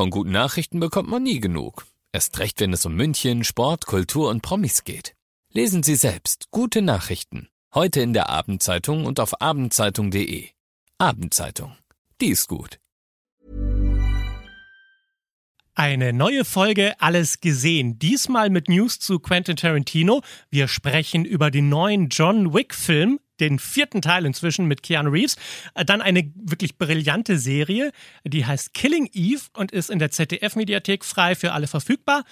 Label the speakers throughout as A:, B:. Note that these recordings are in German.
A: Von guten Nachrichten bekommt man nie genug. Erst recht, wenn es um München, Sport, Kultur und Promis geht. Lesen Sie selbst gute Nachrichten. Heute in der Abendzeitung und auf abendzeitung.de. Abendzeitung. Die ist gut.
B: Eine neue Folge Alles gesehen. Diesmal mit News zu Quentin Tarantino. Wir sprechen über den neuen John Wick-Film, den vierten Teil inzwischen mit Keanu Reeves. Äh, Dann eine wirklich brillante Serie, die heißt Killing Eve und ist in der ZDF-Mediathek frei für alle verfügbar.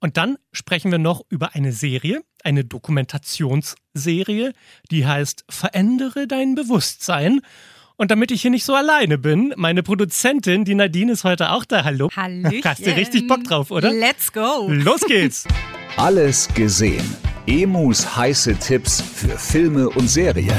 B: Und dann sprechen wir noch über eine Serie, eine Dokumentationsserie, die heißt Verändere dein Bewusstsein. Und damit ich hier nicht so alleine bin, meine Produzentin, die Nadine, ist heute auch da. Hallo.
C: Hallöchen.
B: Hast du richtig Bock drauf, oder?
C: Let's go.
B: Los geht's.
D: Alles gesehen. Emus heiße Tipps für Filme und Serien.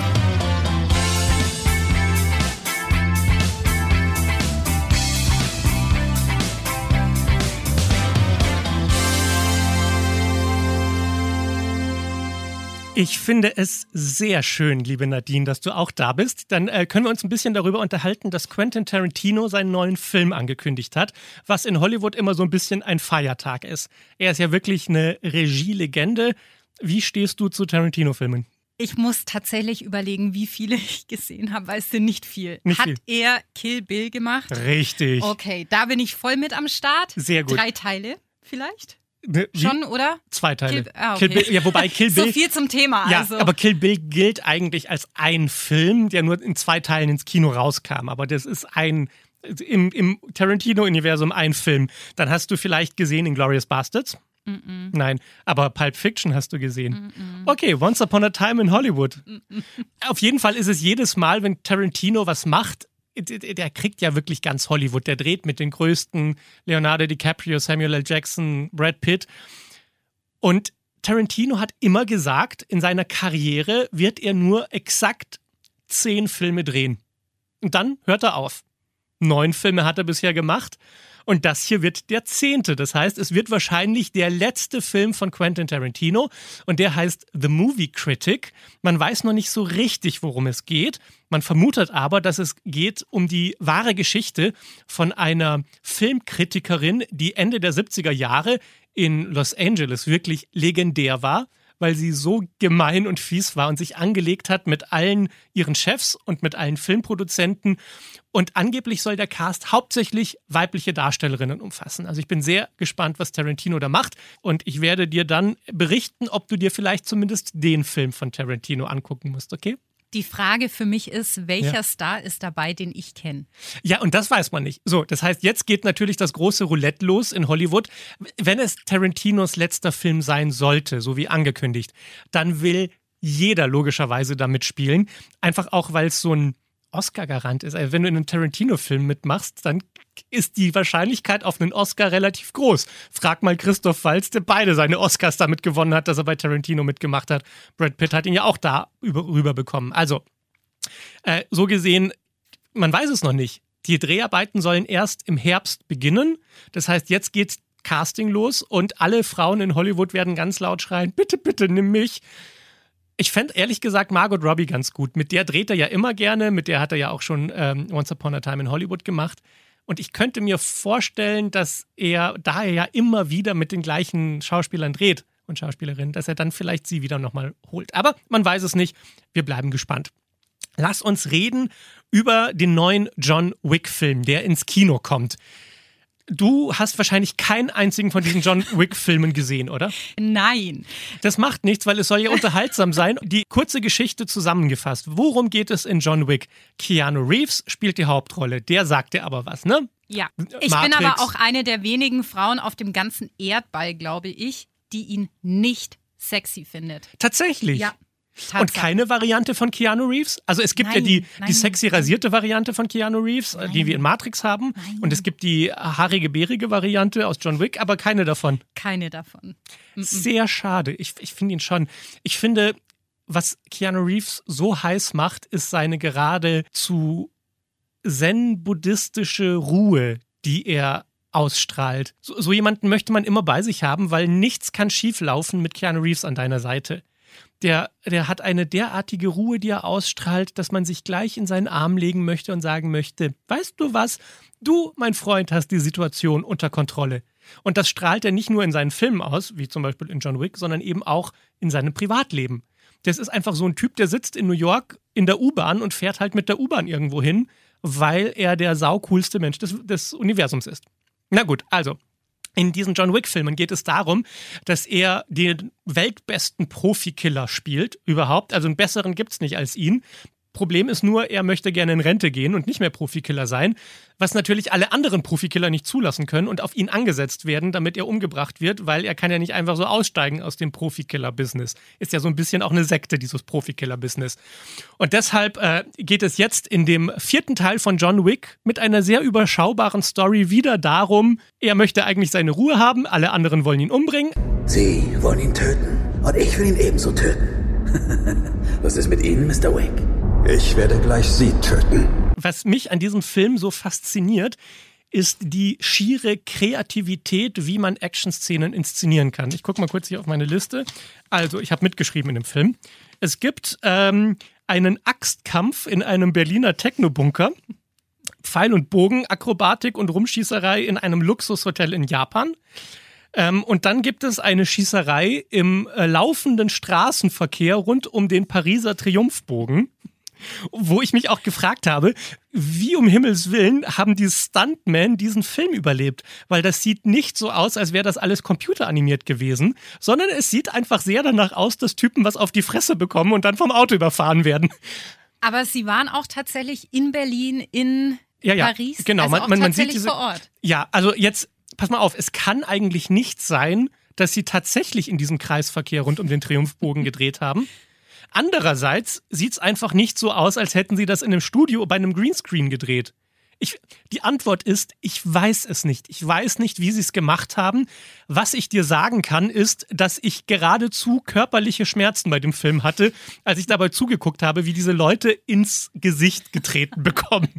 B: Ich finde es sehr schön, liebe Nadine, dass du auch da bist. Dann äh, können wir uns ein bisschen darüber unterhalten, dass Quentin Tarantino seinen neuen Film angekündigt hat, was in Hollywood immer so ein bisschen ein Feiertag ist. Er ist ja wirklich eine Regielegende. Wie stehst du zu Tarantino-Filmen?
C: Ich muss tatsächlich überlegen, wie viele ich gesehen habe, weil es sind nicht viel.
B: Nicht
C: Hat
B: viel.
C: er Kill Bill gemacht?
B: Richtig.
C: Okay, da bin ich voll mit am Start.
B: Sehr gut.
C: Drei Teile vielleicht?
B: Ne, wie?
C: Schon, oder?
B: Zwei Teile.
C: Kill- ah, okay.
B: Kill Bill, ja, wobei Kill Bill.
C: So viel zum Thema.
B: ja,
C: also.
B: aber Kill Bill gilt eigentlich als ein Film, der nur in zwei Teilen ins Kino rauskam. Aber das ist ein im, im Tarantino-Universum ein Film. Dann hast du vielleicht gesehen Inglourious Bastards. Nein, aber Pulp Fiction hast du gesehen. Okay, Once Upon a Time in Hollywood. Auf jeden Fall ist es jedes Mal, wenn Tarantino was macht, der kriegt ja wirklich ganz Hollywood. Der dreht mit den größten Leonardo DiCaprio, Samuel L. Jackson, Brad Pitt. Und Tarantino hat immer gesagt, in seiner Karriere wird er nur exakt zehn Filme drehen. Und dann hört er auf. Neun Filme hat er bisher gemacht. Und das hier wird der zehnte. Das heißt, es wird wahrscheinlich der letzte Film von Quentin Tarantino. Und der heißt The Movie Critic. Man weiß noch nicht so richtig, worum es geht. Man vermutet aber, dass es geht um die wahre Geschichte von einer Filmkritikerin, die Ende der 70er Jahre in Los Angeles wirklich legendär war weil sie so gemein und fies war und sich angelegt hat mit allen ihren Chefs und mit allen Filmproduzenten. Und angeblich soll der Cast hauptsächlich weibliche Darstellerinnen umfassen. Also ich bin sehr gespannt, was Tarantino da macht. Und ich werde dir dann berichten, ob du dir vielleicht zumindest den Film von Tarantino angucken musst, okay?
C: Die Frage für mich ist, welcher
B: Ja.
C: Star ist dabei, den ich kenne?
B: Ja, und das weiß man nicht. So, das heißt, jetzt geht natürlich das große Roulette los in Hollywood. Wenn es Tarantinos letzter Film sein sollte, so wie angekündigt, dann will jeder logischerweise da mitspielen. Einfach auch, weil es so ein Oscar-Garant ist. Also wenn du in einem Tarantino-Film mitmachst, dann ist die Wahrscheinlichkeit auf einen Oscar relativ groß. Frag mal Christoph Waltz, der beide seine Oscars damit gewonnen hat, dass er bei Tarantino mitgemacht hat. Brad Pitt hat ihn ja auch da über, rüberbekommen. Also, äh, so gesehen, man weiß es noch nicht. Die Dreharbeiten sollen erst im Herbst beginnen. Das heißt, jetzt geht Casting los und alle Frauen in Hollywood werden ganz laut schreien: Bitte, bitte, nimm mich. Ich fände ehrlich gesagt Margot Robbie ganz gut. Mit der dreht er ja immer gerne. Mit der hat er ja auch schon ähm, Once Upon a Time in Hollywood gemacht. Und ich könnte mir vorstellen, dass er, da er ja immer wieder mit den gleichen Schauspielern dreht und Schauspielerinnen, dass er dann vielleicht sie wieder nochmal holt. Aber man weiß es nicht. Wir bleiben gespannt. Lass uns reden über den neuen John Wick-Film, der ins Kino kommt. Du hast wahrscheinlich keinen einzigen von diesen John Wick-Filmen gesehen, oder?
C: Nein.
B: Das macht nichts, weil es soll ja unterhaltsam sein. Die kurze Geschichte zusammengefasst. Worum geht es in John Wick? Keanu Reeves spielt die Hauptrolle. Der sagt dir aber was, ne?
C: Ja. Ich
B: Matrix.
C: bin aber auch eine der wenigen Frauen auf dem ganzen Erdball, glaube ich, die ihn nicht sexy findet.
B: Tatsächlich.
C: Ja.
B: Und
C: Tatsache.
B: keine Variante von Keanu Reeves? Also es gibt ja
C: Nein,
B: die, die
C: nein.
B: sexy rasierte Variante von Keanu Reeves, äh, die wir in Matrix haben.
C: Nein.
B: Und es gibt die haarige, bärige Variante aus John Wick, aber keine davon.
C: Keine davon.
B: Sehr schade. Ich, ich finde ihn schon. Ich finde, was Keanu Reeves so heiß macht, ist seine geradezu zen-buddhistische Ruhe, die er ausstrahlt. So, so jemanden möchte man immer bei sich haben, weil nichts kann schieflaufen mit Keanu Reeves an deiner Seite.
E: Der, der hat eine derartige Ruhe, die er ausstrahlt, dass man sich gleich in seinen Arm legen möchte und sagen möchte, weißt du was, du, mein Freund, hast die Situation unter Kontrolle. Und das strahlt er nicht nur in seinen Filmen aus, wie zum Beispiel in John Wick, sondern eben auch in seinem Privatleben. Das ist einfach so ein Typ, der sitzt in New York in der U-Bahn und fährt halt mit der U-Bahn irgendwo hin, weil er der saucoolste Mensch des, des Universums ist. Na gut, also. In diesen John Wick-Filmen geht es darum, dass er den weltbesten Profikiller spielt, überhaupt. Also einen besseren gibt es nicht als ihn. Problem ist nur, er möchte gerne in Rente gehen und nicht mehr Profikiller sein, was natürlich alle anderen Profikiller nicht zulassen können und auf ihn angesetzt werden, damit er umgebracht wird, weil er kann ja nicht einfach so aussteigen aus dem Profikiller-Business. Ist ja so ein bisschen auch eine Sekte, dieses Profikiller-Business. Und deshalb äh, geht es jetzt in dem vierten Teil von John Wick mit einer sehr überschaubaren Story wieder darum, er möchte eigentlich seine Ruhe haben, alle anderen wollen ihn umbringen.
F: Sie wollen ihn töten und ich will ihn ebenso töten. Was ist mit Ihnen, Mr. Wick?
G: Ich werde gleich Sie töten.
E: Was mich an diesem Film so fasziniert, ist die schiere Kreativität, wie man Actionszenen inszenieren kann. Ich gucke mal kurz hier auf meine Liste. Also, ich habe mitgeschrieben in dem Film. Es gibt ähm, einen Axtkampf in einem Berliner Technobunker. Pfeil und Bogen, Akrobatik und Rumschießerei in einem Luxushotel in Japan. Ähm, und dann gibt es eine Schießerei im äh, laufenden Straßenverkehr rund um den Pariser Triumphbogen wo ich mich auch gefragt habe, wie um Himmels Willen haben die Stuntmen diesen Film überlebt? Weil das sieht nicht so aus, als wäre das alles computeranimiert gewesen, sondern es sieht einfach sehr danach aus, dass Typen was auf die Fresse bekommen und dann vom Auto überfahren werden.
C: Aber sie waren auch tatsächlich in Berlin, in
E: ja, ja,
C: Paris,
E: genau.
C: also
E: man, man, man sieht diese,
C: vor Ort.
E: Ja, also jetzt, pass mal auf, es kann eigentlich nicht sein, dass sie tatsächlich in diesem Kreisverkehr rund um den Triumphbogen gedreht haben. Andererseits sieht es einfach nicht so aus, als hätten sie das in einem Studio bei einem Greenscreen gedreht. Ich, die Antwort ist, ich weiß es nicht. Ich weiß nicht, wie sie es gemacht haben. Was ich dir sagen kann, ist, dass ich geradezu körperliche Schmerzen bei dem Film hatte, als ich dabei zugeguckt habe, wie diese Leute ins Gesicht getreten bekommen.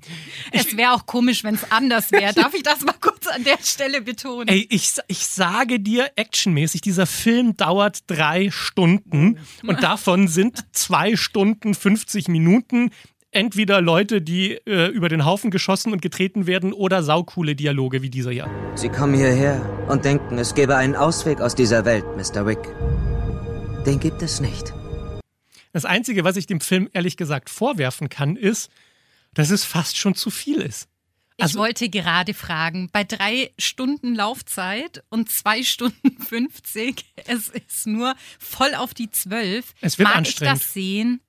C: Es wäre auch komisch, wenn es anders wäre. Darf ich das mal kurz an der Stelle betonen?
E: Ey, ich, ich sage dir actionmäßig, dieser Film dauert drei Stunden und davon sind zwei Stunden 50 Minuten entweder Leute, die äh, über den Haufen geschossen und getreten werden, oder saukoole Dialoge wie dieser hier.
H: Sie kommen hierher und denken, es gäbe einen Ausweg aus dieser Welt, Mr. Wick. Den gibt es nicht.
E: Das Einzige, was ich dem Film ehrlich gesagt vorwerfen kann, ist, dass es fast schon zu viel ist.
C: ich wollte gerade fragen, bei drei Stunden Laufzeit und zwei Stunden 50, es ist nur voll auf die zwölf.
E: Es wird
C: Mag
E: anstrengend.
C: ich das sehen?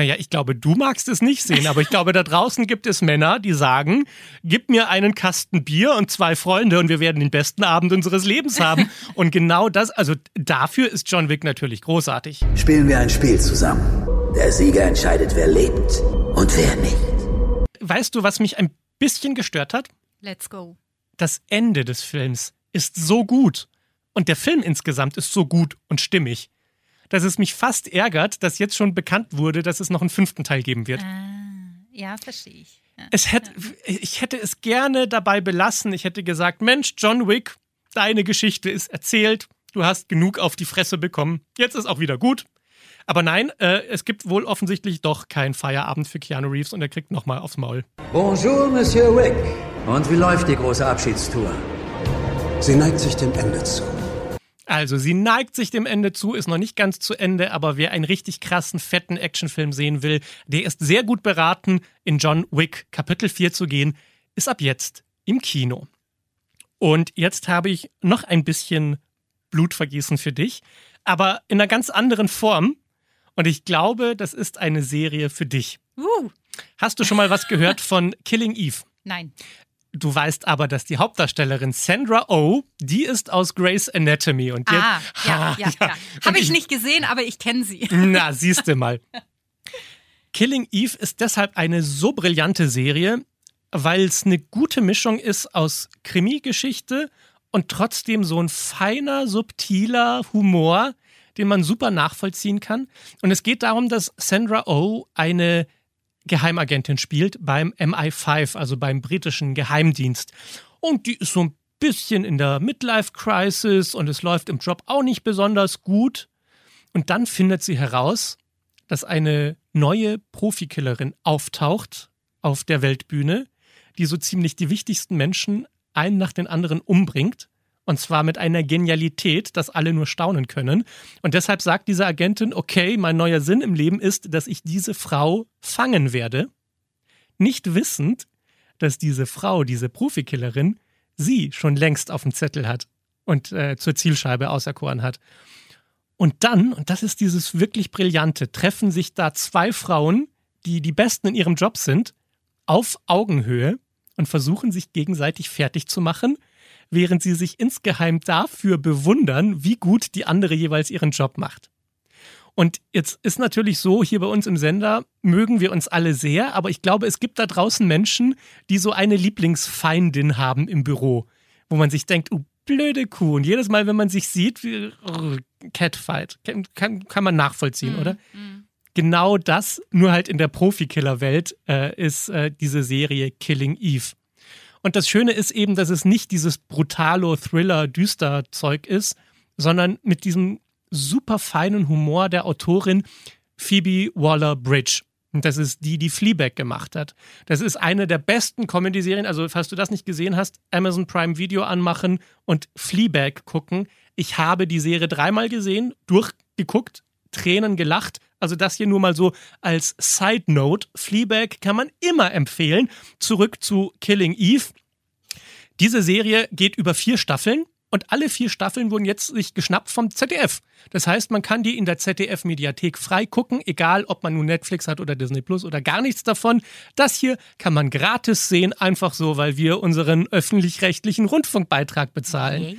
E: Naja, ich glaube, du magst es nicht sehen, aber ich glaube, da draußen gibt es Männer, die sagen, gib mir einen Kasten Bier und zwei Freunde und wir werden den besten Abend unseres Lebens haben. Und genau das, also dafür ist John Wick natürlich großartig.
F: Spielen wir ein Spiel zusammen. Der Sieger entscheidet, wer lebt und wer nicht.
E: Weißt du, was mich ein bisschen gestört hat?
C: Let's go.
E: Das Ende des Films ist so gut und der Film insgesamt ist so gut und stimmig, dass es mich fast ärgert, dass jetzt schon bekannt wurde, dass es noch einen fünften Teil geben wird.
C: Ja, verstehe ich. Ja.
E: Es hätte, ich hätte es gerne dabei belassen. Ich hätte gesagt, Mensch, John Wick, deine Geschichte ist erzählt. Du hast genug auf die Fresse bekommen. Jetzt ist auch wieder gut. Aber nein, äh, es gibt wohl offensichtlich doch keinen Feierabend für Keanu Reeves und er kriegt nochmal aufs Maul.
F: Bonjour, Monsieur Wick. Und wie läuft die große Abschiedstour?
G: Sie neigt sich dem Ende zu.
E: Also, sie neigt sich dem Ende zu, ist noch nicht ganz zu Ende, aber wer einen richtig krassen, fetten Actionfilm sehen will, der ist sehr gut beraten, in John Wick Kapitel 4 zu gehen, ist ab jetzt im Kino. Und jetzt habe ich noch ein bisschen Blutvergießen für dich, aber in einer ganz anderen Form. Und ich glaube, das ist eine Serie für dich.
C: Uh,
E: Hast du schon mal was gehört von Killing Eve?
C: nein.
E: Du weißt aber, dass die Hauptdarstellerin Sandra Oh, die ist aus Grey's Anatomy. Und jetzt,
C: Ah, ja,
E: Ha,
C: ja, klar.
E: Und
C: Habe ich nicht gesehen, aber ich kenne sie.
E: Na, siehst du mal. Killing Eve ist deshalb eine so brillante Serie, weil es eine gute Mischung ist aus Krimi-Geschichte und trotzdem so ein feiner, subtiler Humor, den man super nachvollziehen kann. Und es geht darum, dass Sandra Oh eine Geheimagentin spielt beim MI5, also beim britischen Geheimdienst. Und die ist so ein bisschen in der Midlife-Crisis und es läuft im Job auch nicht besonders gut. Und dann findet sie heraus, dass eine neue Profikillerin auftaucht auf der Weltbühne, die so ziemlich die wichtigsten Menschen einen nach den anderen umbringt. Und zwar mit einer Genialität, dass alle nur staunen können. Und deshalb sagt diese Agentin, okay, mein neuer Sinn im Leben ist, dass ich diese Frau fangen werde. Nicht wissend, dass diese Frau, diese Profikillerin, sie schon längst auf dem Zettel hat und äh, zur Zielscheibe auserkoren hat. Und dann, und das ist dieses wirklich Brillante, treffen sich da zwei Frauen, die die Besten in ihrem Job sind, auf Augenhöhe und versuchen sich gegenseitig fertig zu machen, während sie sich insgeheim dafür bewundern, wie gut die andere jeweils ihren Job macht. Und jetzt ist natürlich so, hier bei uns im Sender mögen wir uns alle sehr, aber ich glaube, es gibt da draußen Menschen, die so eine Lieblingsfeindin haben im Büro, wo man sich denkt, oh, blöde Kuh. Und jedes Mal, wenn man sich sieht, wie, oh, Catfight, kann, kann, kann man nachvollziehen,
C: Mhm.
E: oder? Genau das, nur halt in der Profikiller-Welt, äh, ist äh, diese Serie Killing Eve. Und das Schöne ist eben, dass es nicht dieses brutalo Thriller, düster Zeug ist, sondern mit diesem super feinen Humor der Autorin Phoebe Waller-Bridge. Und das ist die, die Fleabag gemacht hat. Das ist eine der besten Comedy-Serien. Also, falls du das nicht gesehen hast, Amazon Prime Video anmachen und Fleabag gucken. Ich habe die Serie dreimal gesehen, durchgeguckt, Tränen gelacht. Also das hier nur mal so als Side Note. Fleabag kann man immer empfehlen. Zurück zu Killing Eve. Diese Serie geht über vier Staffeln und alle vier Staffeln wurden jetzt sich geschnappt vom ZDF. Das heißt, man kann die in der ZDF-Mediathek frei gucken, egal ob man nun Netflix hat oder Disney Plus oder gar nichts davon. Das hier kann man gratis sehen, einfach so, weil wir unseren öffentlich-rechtlichen Rundfunkbeitrag bezahlen.
C: Yay.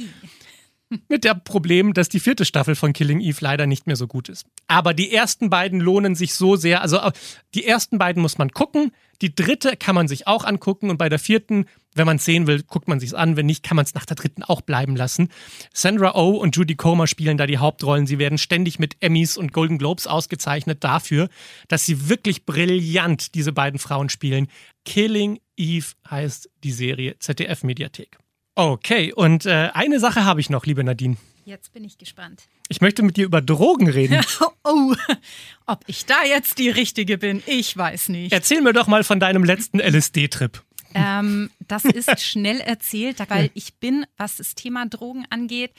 E: Mit dem Problem, dass die vierte Staffel von Killing Eve leider nicht mehr so gut ist. Aber die ersten beiden lohnen sich so sehr. Also äh, die ersten beiden muss man gucken. Die dritte kann man sich auch angucken. Und bei der vierten, wenn man es sehen will, guckt man sich an. Wenn nicht, kann man es nach der dritten auch bleiben lassen. Sandra Oh und Judy Comer spielen da die Hauptrollen. Sie werden ständig mit Emmys und Golden Globes ausgezeichnet dafür, dass sie wirklich brillant diese beiden Frauen spielen. Killing Eve heißt die Serie ZDF-Mediathek. Okay, und äh, eine Sache habe ich noch, liebe Nadine.
C: Jetzt bin ich gespannt.
E: Ich möchte mit dir über Drogen reden.
C: Oh, ob ich da jetzt die Richtige bin, ich weiß nicht.
E: Erzähl mir doch mal von deinem letzten LSD-Trip.
C: Ähm, das ist schnell erzählt, weil ich bin, was das Thema Drogen angeht,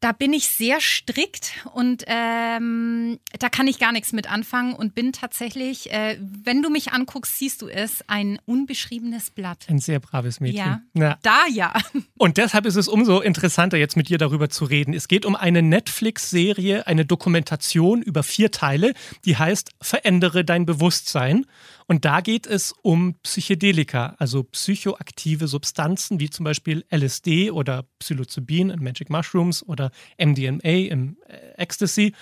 C: da bin ich sehr strikt und ähm, da kann ich gar nichts mit anfangen und bin tatsächlich, äh, wenn du mich anguckst, siehst du es, ein unbeschriebenes Blatt.
E: Ein sehr braves Mädchen.
C: Ja,
E: Ja.
C: da ja.
E: Und deshalb ist es umso interessanter, jetzt mit dir darüber zu reden. Es geht um eine Netflix-Serie, eine Dokumentation über vier Teile, die heißt Verändere dein Bewusstsein. Und da geht es um Psychedelika, also psychoaktive Substanzen wie zum Beispiel LSD oder Psilocybin in Magic Mushrooms oder MDMA im äh, Ecstasy.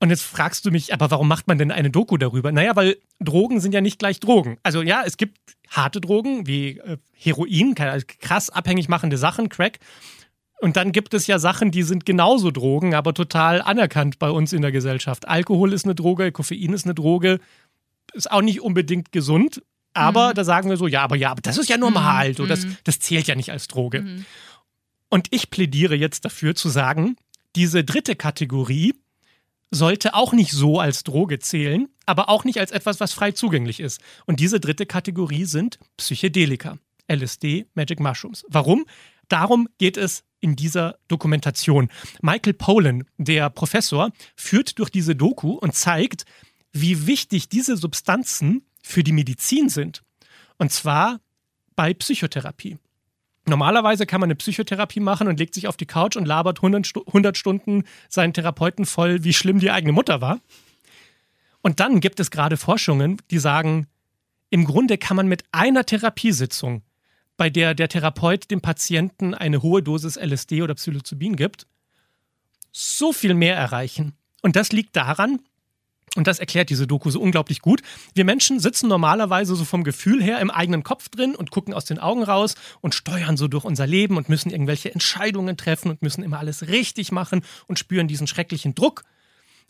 E: Und jetzt fragst du mich, aber warum macht man denn eine Doku darüber? Naja, weil Drogen sind ja nicht gleich Drogen. Also ja, es gibt harte Drogen wie äh, Heroin, krass abhängig machende Sachen, Crack. Und dann gibt es ja Sachen, die sind genauso Drogen, aber total anerkannt bei uns in der Gesellschaft. Alkohol ist eine Droge, Koffein ist eine Droge, ist auch nicht unbedingt gesund. Aber da sagen wir so, ja, aber ja, aber das ist ja normal. So, das, das zählt ja nicht als Droge. Und ich plädiere jetzt dafür zu sagen, diese dritte Kategorie sollte auch nicht so als Droge zählen, aber auch nicht als etwas, was frei zugänglich ist. Und diese dritte Kategorie sind Psychedelika. LSD, Magic Mushrooms. Warum? Darum geht es in dieser Dokumentation. Michael Pollan, der Professor, führt durch diese Doku und zeigt, wie wichtig diese Substanzen für die Medizin sind. Und zwar bei Psychotherapie. Normalerweise kann man eine Psychotherapie machen und legt sich auf die Couch und labert 100, Stu 100 Stunden seinen Therapeuten voll, wie schlimm die eigene Mutter war. Und dann gibt es gerade Forschungen, die sagen, im Grunde kann man mit einer Therapiesitzung, bei der der Therapeut dem Patienten eine hohe Dosis LSD oder Psilocybin gibt, so viel mehr erreichen. Und das liegt daran, und das erklärt diese Doku so unglaublich gut. Wir Menschen sitzen normalerweise so vom Gefühl her im eigenen Kopf drin und gucken aus den Augen raus und steuern so durch unser Leben und müssen irgendwelche Entscheidungen treffen und müssen immer alles richtig machen und spüren diesen schrecklichen Druck.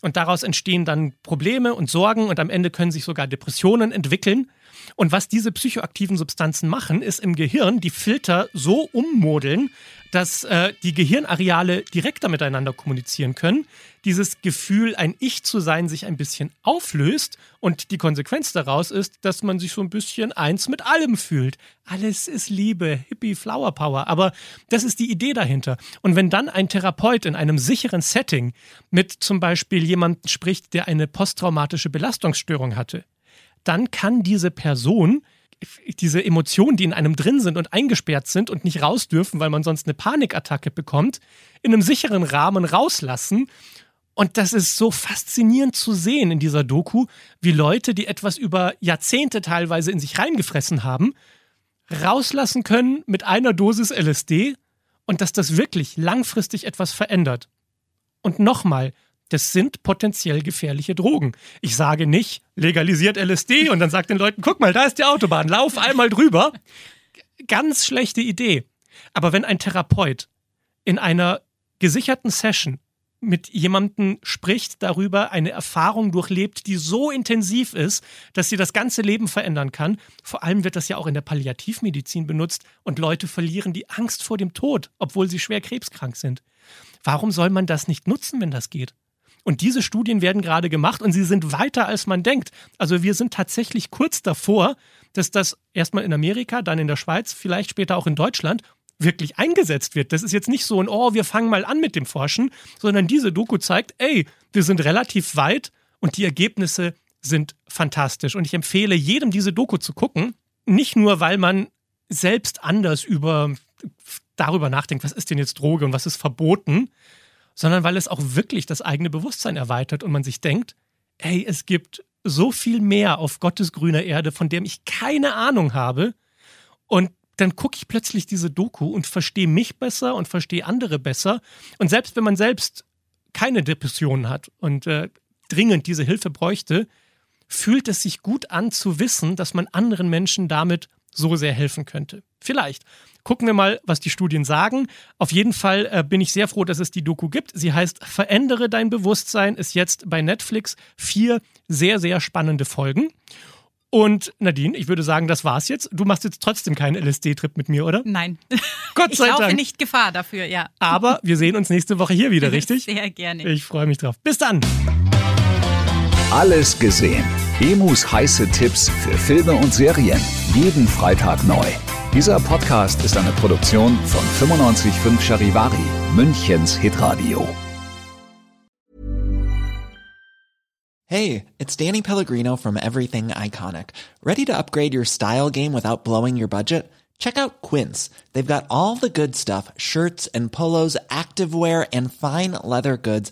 E: Und daraus entstehen dann Probleme und Sorgen und am Ende können sich sogar Depressionen entwickeln. Und was diese psychoaktiven Substanzen machen, ist im Gehirn die Filter so ummodeln, dass äh, die Gehirnareale direkter miteinander kommunizieren können, dieses Gefühl, ein Ich zu sein, sich ein bisschen auflöst und die Konsequenz daraus ist, dass man sich so ein bisschen eins mit allem fühlt. Alles ist Liebe, Hippie, Flower Power, aber das ist die Idee dahinter. Und wenn dann ein Therapeut in einem sicheren Setting mit zum Beispiel jemandem spricht, der eine posttraumatische Belastungsstörung hatte, dann kann diese Person diese Emotionen, die in einem drin sind und eingesperrt sind und nicht raus dürfen, weil man sonst eine Panikattacke bekommt, in einem sicheren Rahmen rauslassen. Und das ist so faszinierend zu sehen in dieser Doku, wie Leute, die etwas über Jahrzehnte teilweise in sich reingefressen haben, rauslassen können mit einer Dosis LSD und dass das wirklich langfristig etwas verändert. Und nochmal, das sind potenziell gefährliche Drogen. Ich sage nicht, legalisiert LSD und dann sagt den Leuten, guck mal, da ist die Autobahn, lauf einmal drüber. Ganz schlechte Idee. Aber wenn ein Therapeut in einer gesicherten Session mit jemandem spricht, darüber eine Erfahrung durchlebt, die so intensiv ist, dass sie das ganze Leben verändern kann. Vor allem wird das ja auch in der Palliativmedizin benutzt und Leute verlieren die Angst vor dem Tod, obwohl sie schwer krebskrank sind. Warum soll man das nicht nutzen, wenn das geht? Und diese Studien werden gerade gemacht und sie sind weiter, als man denkt. Also wir sind tatsächlich kurz davor, dass das erstmal in Amerika, dann in der Schweiz, vielleicht später auch in Deutschland wirklich eingesetzt wird. Das ist jetzt nicht so ein, oh, wir fangen mal an mit dem Forschen, sondern diese Doku zeigt, ey, wir sind relativ weit und die Ergebnisse sind fantastisch. Und ich empfehle jedem, diese Doku zu gucken. Nicht nur, weil man selbst anders über darüber nachdenkt, was ist denn jetzt Droge und was ist verboten, sondern weil es auch wirklich das eigene Bewusstsein erweitert und man sich denkt, hey, es gibt so viel mehr auf Gottes grüner Erde, von dem ich keine Ahnung habe. Und dann gucke ich plötzlich diese Doku und verstehe mich besser und verstehe andere besser. Und selbst wenn man selbst keine Depressionen hat und äh, dringend diese Hilfe bräuchte, fühlt es sich gut an zu wissen, dass man anderen Menschen damit so sehr helfen könnte. Vielleicht. Gucken wir mal, was die Studien sagen. Auf jeden Fall äh, bin ich sehr froh, dass es die Doku gibt. Sie heißt Verändere dein Bewusstsein, ist jetzt bei Netflix vier sehr, sehr spannende Folgen. Und Nadine, ich würde sagen, das war's jetzt. Du machst jetzt trotzdem keinen LSD-Trip mit mir, oder?
C: Nein.
E: Gott sei
C: ich laufe
E: Dank.
C: nicht Gefahr dafür, ja.
E: Aber wir sehen uns nächste Woche hier wieder, richtig?
C: Sehr gerne.
E: Ich freue mich drauf. Bis dann.
D: Alles gesehen. Emus heiße Tipps für Filme und Serien. Jeden Freitag neu. Dieser Podcast ist eine Produktion von 955 Charivari, Münchens Hitradio.
I: Hey, it's Danny Pellegrino from Everything Iconic. Ready to upgrade your style game without blowing your budget? Check out Quince. They've got all the good stuff shirts and polos, activewear, and fine leather goods,